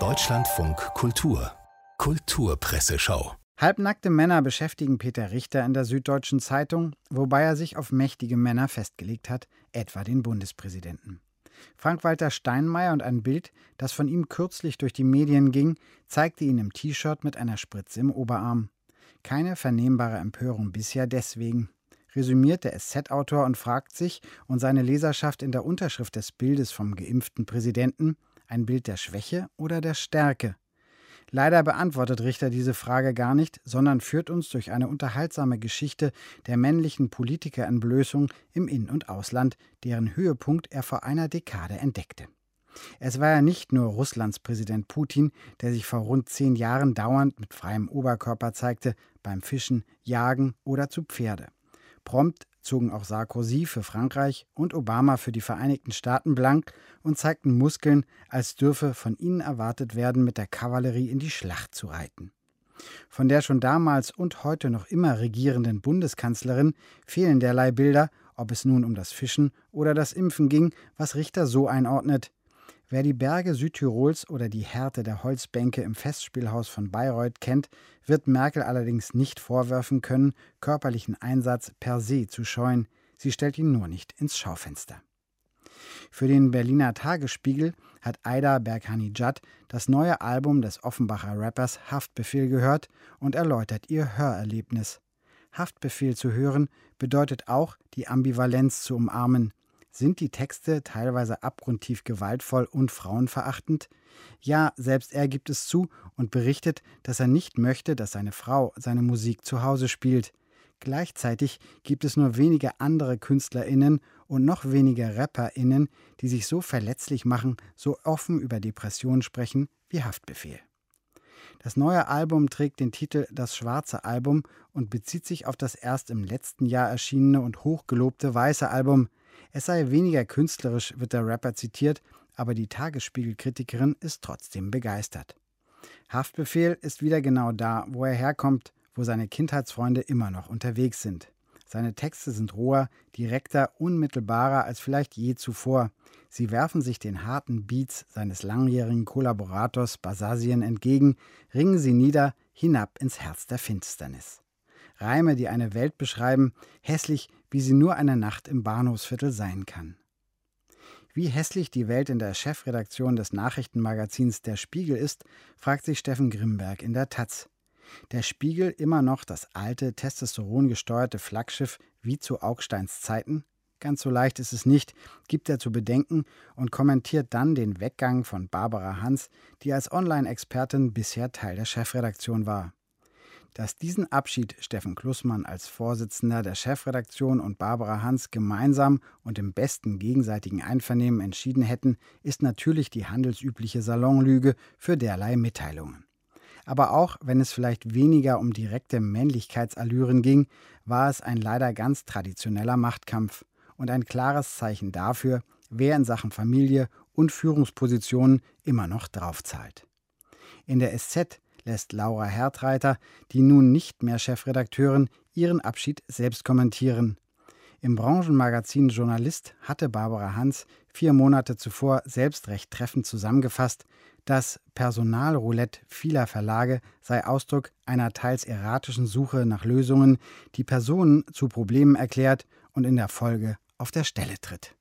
Deutschlandfunk Kultur Kulturpresseschau Halbnackte Männer beschäftigen Peter Richter in der Süddeutschen Zeitung, wobei er sich auf mächtige Männer festgelegt hat, etwa den Bundespräsidenten. Frank-Walter Steinmeier und ein Bild, das von ihm kürzlich durch die Medien ging, zeigte ihn im T-Shirt mit einer Spritze im Oberarm. Keine vernehmbare Empörung bisher deswegen resümiert der SZ-Autor und fragt sich und seine Leserschaft in der Unterschrift des Bildes vom geimpften Präsidenten ein Bild der Schwäche oder der Stärke? Leider beantwortet Richter diese Frage gar nicht, sondern führt uns durch eine unterhaltsame Geschichte der männlichen Politikerentblößung im In- und Ausland, deren Höhepunkt er vor einer Dekade entdeckte. Es war ja nicht nur Russlands Präsident Putin, der sich vor rund zehn Jahren dauernd mit freiem Oberkörper zeigte, beim Fischen, Jagen oder zu Pferde. Prompt zogen auch Sarkozy für Frankreich und Obama für die Vereinigten Staaten blank und zeigten Muskeln, als dürfe von ihnen erwartet werden, mit der Kavallerie in die Schlacht zu reiten. Von der schon damals und heute noch immer regierenden Bundeskanzlerin fehlen derlei Bilder, ob es nun um das Fischen oder das Impfen ging, was Richter so einordnet. Wer die Berge Südtirols oder die Härte der Holzbänke im Festspielhaus von Bayreuth kennt, wird Merkel allerdings nicht vorwerfen können, körperlichen Einsatz per se zu scheuen. Sie stellt ihn nur nicht ins Schaufenster. Für den Berliner Tagesspiegel hat Aida Berghanijad das neue Album des Offenbacher Rappers Haftbefehl gehört und erläutert ihr Hörerlebnis. Haftbefehl zu hören bedeutet auch, die Ambivalenz zu umarmen. Sind die Texte teilweise abgrundtief gewaltvoll und frauenverachtend? Ja, selbst er gibt es zu und berichtet, dass er nicht möchte, dass seine Frau seine Musik zu Hause spielt. Gleichzeitig gibt es nur wenige andere KünstlerInnen und noch weniger RapperInnen, die sich so verletzlich machen, so offen über Depressionen sprechen wie Haftbefehl. Das neue Album trägt den Titel Das schwarze Album und bezieht sich auf das erst im letzten Jahr erschienene und hochgelobte weiße Album. Es sei weniger künstlerisch, wird der Rapper zitiert, aber die Tagesspiegel-Kritikerin ist trotzdem begeistert. Haftbefehl ist wieder genau da, wo er herkommt, wo seine Kindheitsfreunde immer noch unterwegs sind. Seine Texte sind roher, direkter, unmittelbarer als vielleicht je zuvor. Sie werfen sich den harten Beats seines langjährigen Kollaborators Basasien entgegen, ringen sie nieder hinab ins Herz der Finsternis. Reime, die eine Welt beschreiben, hässlich, wie sie nur eine Nacht im Bahnhofsviertel sein kann. Wie hässlich die Welt in der Chefredaktion des Nachrichtenmagazins Der Spiegel ist, fragt sich Steffen Grimberg in der Taz. Der Spiegel immer noch das alte, testosterongesteuerte Flaggschiff wie zu Augsteins Zeiten? Ganz so leicht ist es nicht, gibt er zu bedenken und kommentiert dann den Weggang von Barbara Hans, die als Online-Expertin bisher Teil der Chefredaktion war. Dass diesen Abschied Steffen Klussmann als Vorsitzender der Chefredaktion und Barbara Hans gemeinsam und im besten gegenseitigen Einvernehmen entschieden hätten, ist natürlich die handelsübliche Salonlüge für derlei Mitteilungen. Aber auch wenn es vielleicht weniger um direkte Männlichkeitsallüren ging, war es ein leider ganz traditioneller Machtkampf und ein klares Zeichen dafür, wer in Sachen Familie und Führungspositionen immer noch draufzahlt. In der SZ lässt Laura Hertreiter, die nun nicht mehr Chefredakteurin, ihren Abschied selbst kommentieren. Im Branchenmagazin Journalist hatte Barbara Hans vier Monate zuvor selbst recht treffend zusammengefasst, das Personalroulette vieler Verlage sei Ausdruck einer teils erratischen Suche nach Lösungen, die Personen zu Problemen erklärt und in der Folge auf der Stelle tritt.